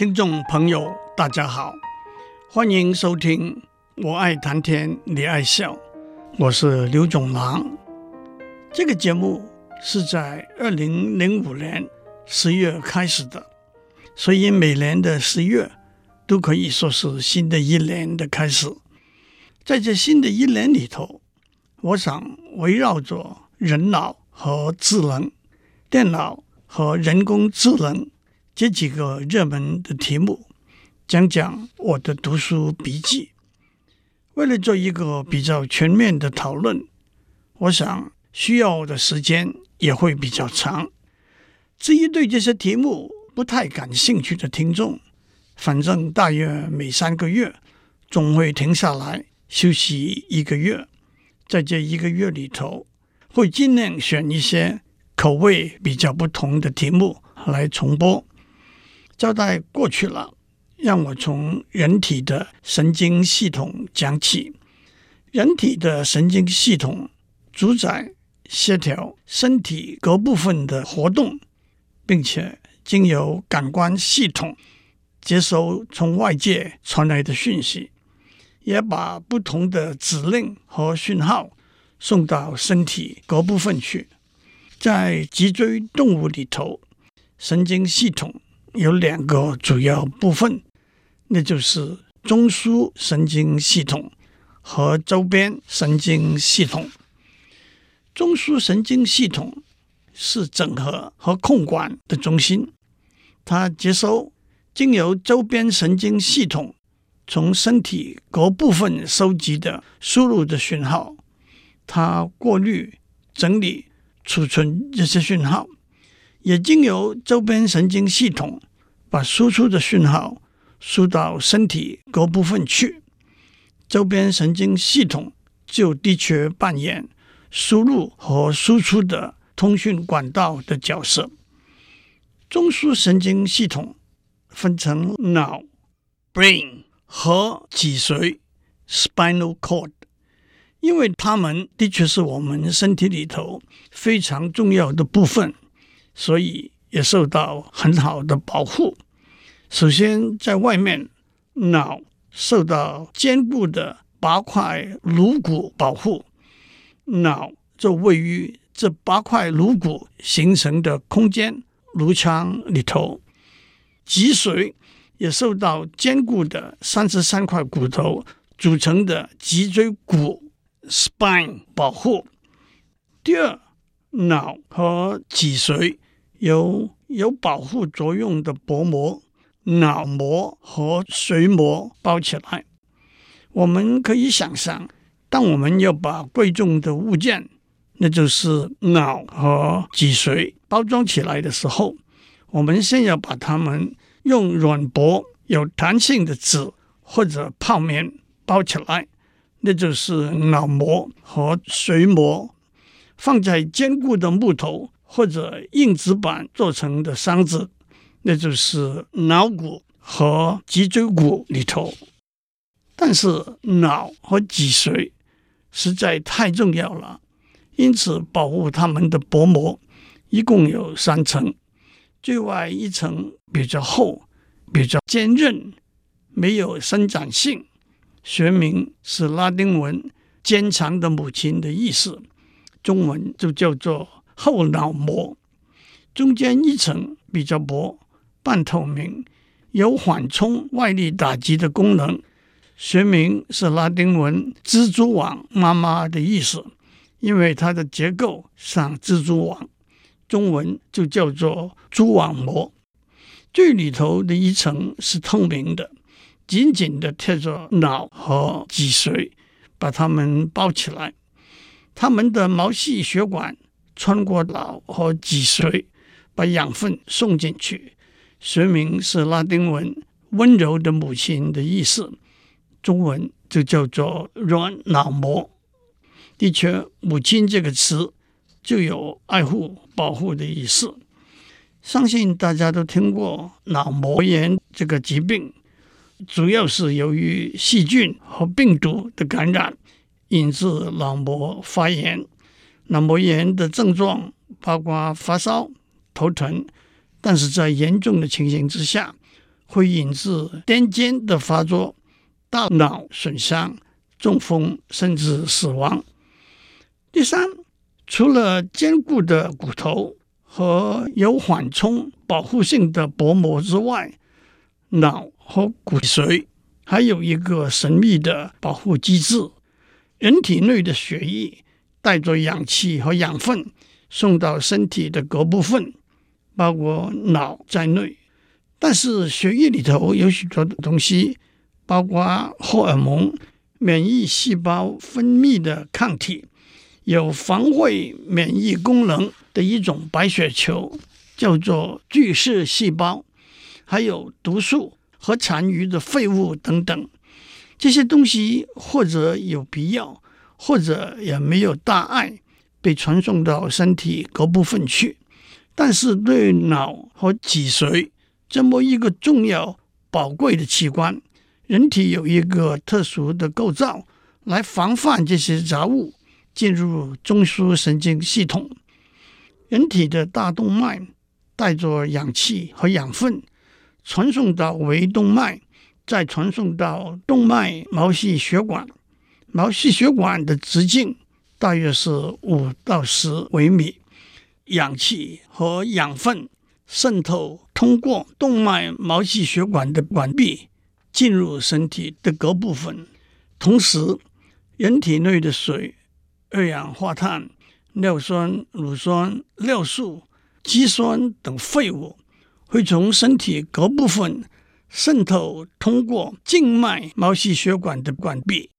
听众朋友，大家好，欢迎收听《我爱谈天，你爱笑》，我是刘总郎。这个节目是在二零零五年十月开始的，所以每年的十月都可以说是新的一年的开始。在这新的一年里头，我想围绕着人脑和智能、电脑和人工智能这几个热门的题目，讲讲我的读书笔记。为了做一个比较全面的讨论，我想需要的时间也会比较长。至于对这些题目不太感兴趣的听众，反正大约每三个月总会停下来。休息一个月，在这一个月里头，会尽量选一些口味比较不同的题目来重播。交代过去了，让我从人体的神经系统讲起。人体的神经系统主宰协调身体各部分的活动，并且经由感官系统接收从外界传来的讯息。也把不同的指令和讯号送到身体各部分去。在脊椎动物里头，神经系统有两个主要部分，那就是中枢神经系统和周边神经系统。中枢神经系统是整合和控管的中心，它接收经由周边神经系统。从身体各部分收集的输入的讯号，它过滤、整理、储存这些讯号，也经由周边神经系统把输出的讯号输到身体各部分去。周边神经系统就的确扮演输入和输出的通讯管道的角色。中枢神经系统分成脑 （brain）。和脊髓 （spinal cord），因为它们的确是我们身体里头非常重要的部分，所以也受到很好的保护。首先，在外面，脑受到坚固的八块颅骨保护，脑就位于这八块颅骨形成的空间颅腔里头，脊髓。也受到坚固的三十三块骨头组成的脊椎骨 （spine） 保护。第二，脑和脊髓由有保护作用的薄膜——脑膜和髓膜包起来。我们可以想象，当我们要把贵重的物件，那就是脑和脊髓包装起来的时候，我们先要把它们。用软薄有弹性的纸或者泡棉包起来，那就是脑膜和髓膜。放在坚固的木头或者硬纸板做成的箱子，那就是脑骨和脊椎骨里头。但是脑和脊髓实在太重要了，因此保护它们的薄膜一共有三层。最外一层比较厚，比较坚韧，没有伸展性，学名是拉丁文“坚强的母亲”的意思，中文就叫做后脑膜。中间一层比较薄，半透明，有缓冲外力打击的功能，学名是拉丁文“蜘蛛网妈妈”的意思，因为它的结构像蜘蛛网。中文就叫做蛛网膜，最里头的一层是透明的，紧紧地贴着脑和脊髓，把它们包起来。它们的毛细血管穿过脑和脊髓，把养分送进去。学名是拉丁文“温柔的母亲”的意思，中文就叫做软脑膜。的确，“母亲”这个词。就有爱护、保护的意思。相信大家都听过脑膜炎这个疾病，主要是由于细菌和病毒的感染，引致脑膜发炎。脑膜炎的症状包括发烧、头疼，但是在严重的情形之下，会引致癫痫的发作、大脑损伤、中风甚至死亡。第三，除了坚固的骨头和有缓冲保护性的薄膜之外，脑和骨髓还有一个神秘的保护机制。人体内的血液带着氧气和养分送到身体的各部分，包括脑在内。但是血液里头有许多的东西，包括荷尔蒙、免疫细胞分泌的抗体，有防卫免疫功能的一种白血球，叫做巨噬细胞，还有毒素和残余的废物等等。这些东西或者有必要，或者也没有大碍，被传送到身体各部分去。但是对脑和脊髓。这么一个重要、宝贵的器官，人体有一个特殊的构造来防范这些杂物进入中枢神经系统。人体的大动脉带着氧气和养分传送到微动脉，再传送到动脉毛细血管。毛细血管的直径大约是五到十微米，氧气和养分渗透。通过动脉毛细血管的管壁进入身体的各部分，同时，人体内的水、二氧化碳、尿酸、乳酸、尿素、肌酸等废物会从身体各部分渗透，通过静脉毛细血管的管壁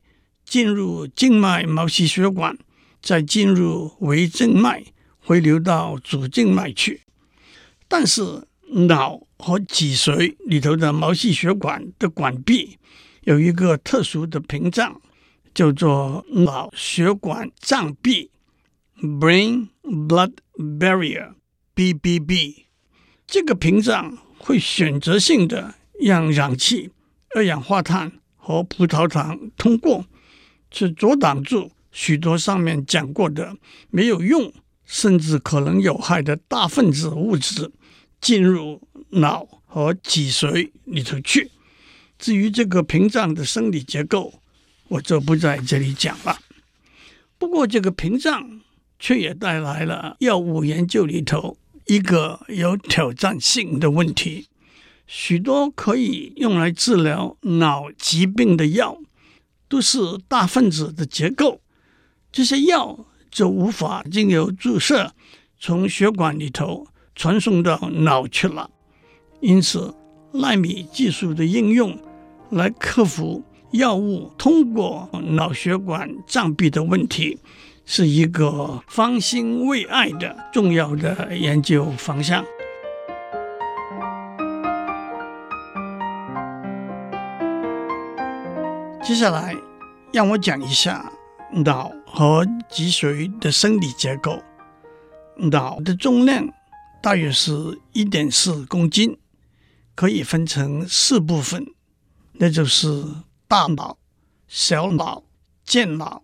进入静脉毛细血管，再进入微静脉，回流到主静脉去。但是，脑和脊髓里头的毛细血管的管壁有一个特殊的屏障，叫做脑血管障壁 （Brain Blood Barrier，BBB）。这个屏障会选择性的让氧气、二氧化碳和葡萄糖通过，去阻挡住许多上面讲过的没有用甚至可能有害的大分子物质。进入脑和脊髓里头去。至于这个屏障的生理结构，我就不在这里讲了。不过，这个屏障却也带来了药物研究里头一个有挑战性的问题：许多可以用来治疗脑疾病的药，都是大分子的结构，这些药就无法经由注射从血管里头。传送到脑去了，因此纳米技术的应用来克服药物通过脑血管障壁的问题，是一个方兴未艾的重要的研究方向。接下来，让我讲一下脑和脊髓的生理结构。脑的重量。大约是一点四公斤，可以分成四部分，那就是大脑、小脑、间脑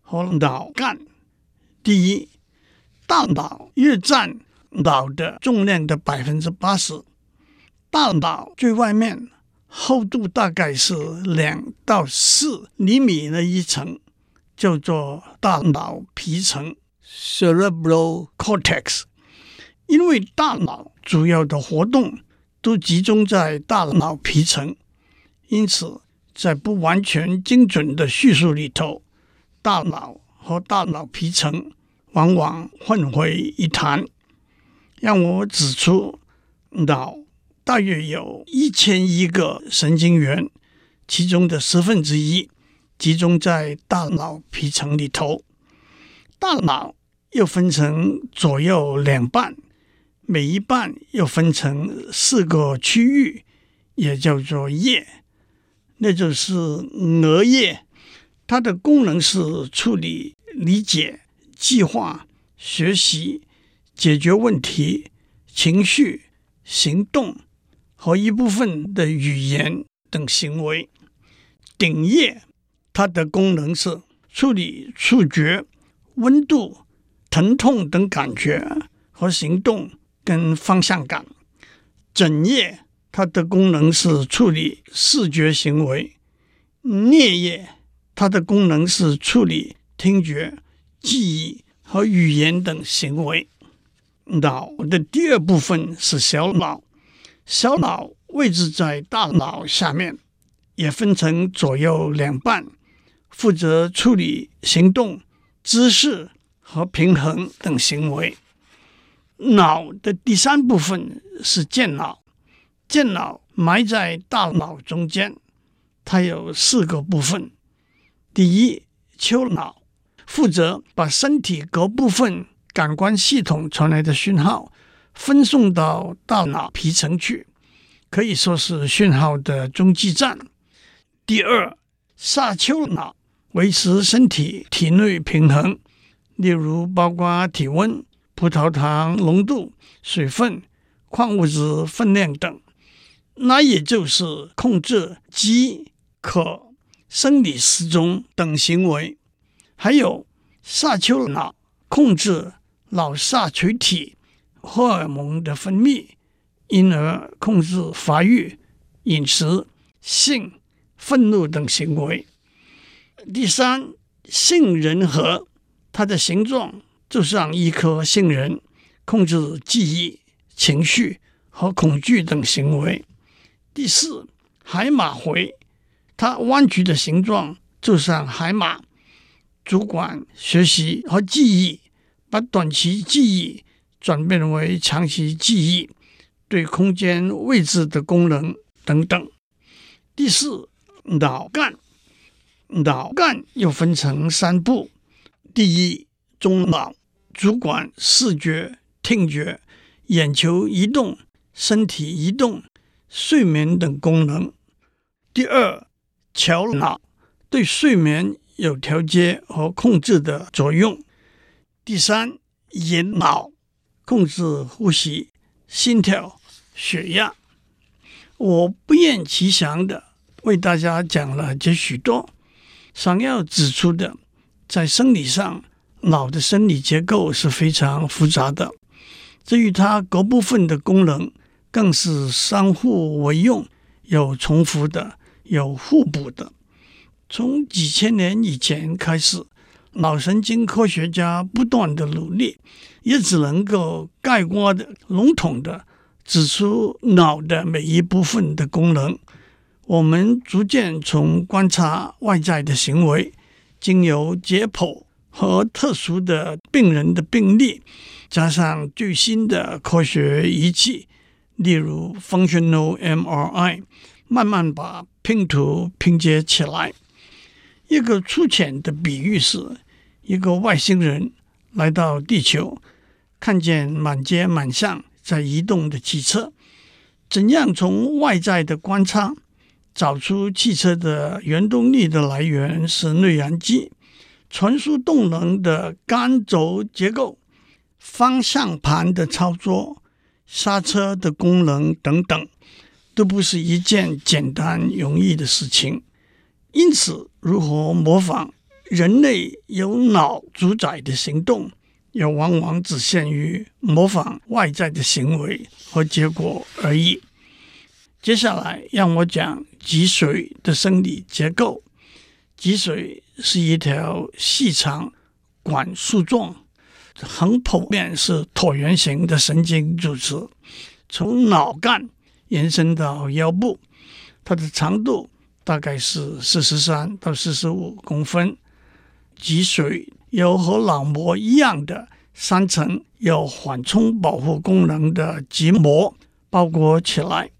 和脑干。第一，大脑约占脑的重量的百分之八十。大脑最外面厚度大概是两到四厘米的一层，叫做大脑皮层 （cerebral cortex）。因为大脑主要的活动都集中在大脑皮层，因此在不完全精准的叙述里头，大脑和大脑皮层往往混为一谈。让我指出，脑大约有一千亿个神经元，其中的十分之一集中在大脑皮层里头。大脑又分成左右两半。每一半又分成四个区域，也叫做叶，那就是额叶。它的功能是处理理解、计划、学习、解决问题、情绪、行动和一部分的语言等行为。顶叶，它的功能是处理触觉、温度、疼痛等感觉和行动。跟方向感，枕叶它的功能是处理视觉行为；颞叶，它的功能是处理听觉、记忆和语言等行为。脑的第二部分是小脑，小脑位置在大脑下面，也分成左右两半，负责处理行动、姿势和平衡等行为。脑的第三部分是健脑，健脑埋在大脑中间，它有四个部分。第一，丘脑负责把身体各部分感官系统传来的讯号分送到大脑皮层去，可以说是讯号的中继站。第二，下丘脑维持身体体内平衡，例如包括体温。葡萄糖浓度、水分、矿物质分量等，那也就是控制饥渴、生理时钟等行为。还有下丘脑控制脑下垂体荷尔蒙的分泌，因而控制发育、饮食、性、愤怒等行为。第三，杏仁核，它的形状。就像一颗杏仁，控制记忆、情绪和恐惧等行为。第四，海马回，它弯曲的形状就像海马，主管学习和记忆，把短期记忆转变为长期记忆，对空间位置的功能等等。第四，脑干，脑干又分成三部，第一，中脑。主管视觉、听觉、眼球移动、身体移动、睡眠等功能。第二，桥脑对睡眠有调节和控制的作用。第三，眼脑控制呼吸、心跳、血压。我不厌其详地为大家讲了这许多，想要指出的，在生理上。脑的生理结构是非常复杂的，至于它各部分的功能，更是相互为用，有重复的，有互补的。从几千年以前开始，脑神经科学家不断的努力，也只能够概括的、笼统的指出脑的每一部分的功能。我们逐渐从观察外在的行为，经由解剖。和特殊的病人的病例，加上最新的科学仪器，例如 Functional MRI，慢慢把拼图拼接起来。一个粗浅的比喻是：一个外星人来到地球，看见满街满巷在移动的汽车，怎样从外在的观察找出汽车的原动力的来源是内燃机。传输动能的杆轴结构、方向盘的操作、刹车的功能等等，都不是一件简单容易的事情。因此，如何模仿人类由脑主宰的行动，也往往只限于模仿外在的行为和结果而已。接下来，让我讲脊髓的生理结构。脊髓是一条细长、管束状、横剖面是椭圆形的神经组织，从脑干延伸到腰部，它的长度大概是四十三到四十五公分。脊髓有和脑膜一样的三层有缓冲保护功能的脊膜包裹起来，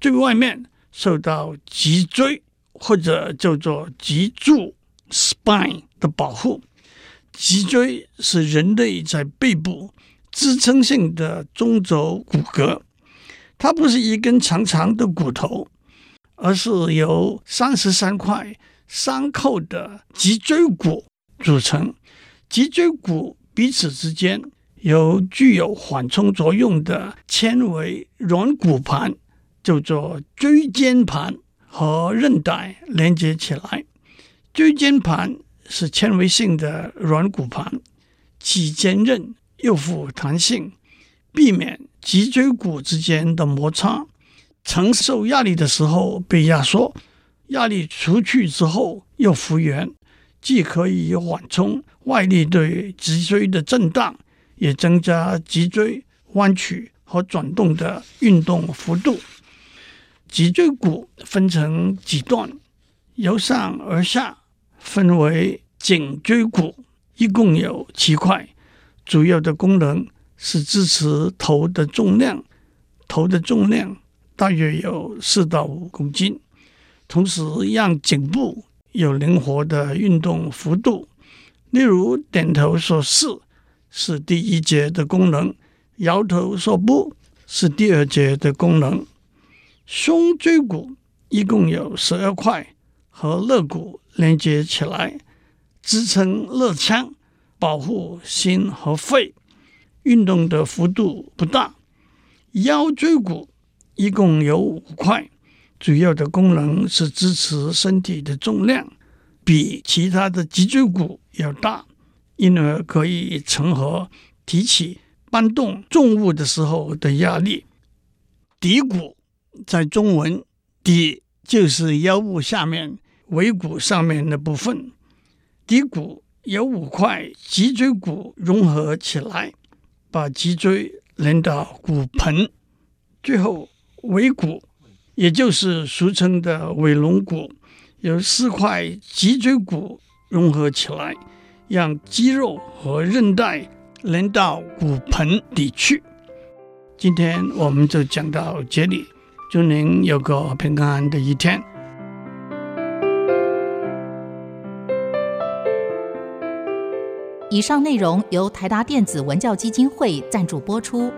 最外面受到脊椎。或者叫做脊柱 （spine） 的保护。脊椎是人类在背部支撑性的中轴骨骼，它不是一根长长的骨头，而是由三十三块相扣的脊椎骨组成。脊椎骨彼此之间由具有缓冲作用的纤维软骨盘，叫做椎间盘。和韧带连接起来，椎间盘是纤维性的软骨盘，既坚韧又富弹性，避免脊椎骨之间的摩擦，承受压力的时候被压缩，压力出去之后又复原，既可以缓冲外力对脊椎的震荡，也增加脊椎弯曲和转动的运动幅度。脊椎骨分成几段，由上而下分为颈椎骨，一共有七块，主要的功能是支持头的重量，头的重量大约有四到五公斤，同时让颈部有灵活的运动幅度。例如点头说是是第一节的功能，摇头说不是第二节的功能。胸椎骨一共有十二块，和肋骨连接起来，支撑肋腔，保护心和肺。运动的幅度不大。腰椎骨一共有五块，主要的功能是支持身体的重量，比其他的脊椎骨要大，因而可以承荷提起、搬动重物的时候的压力。骶骨。在中文，骶就是腰部下面尾骨上面的部分。骶骨由五块脊椎骨融合起来，把脊椎连到骨盆。最后，尾骨也就是俗称的尾龙骨，由四块脊椎骨融合起来，让肌肉和韧带连到骨盆底去。今天我们就讲到这里。祝您有个平安的一天。以上内容由台达电子文教基金会赞助播出。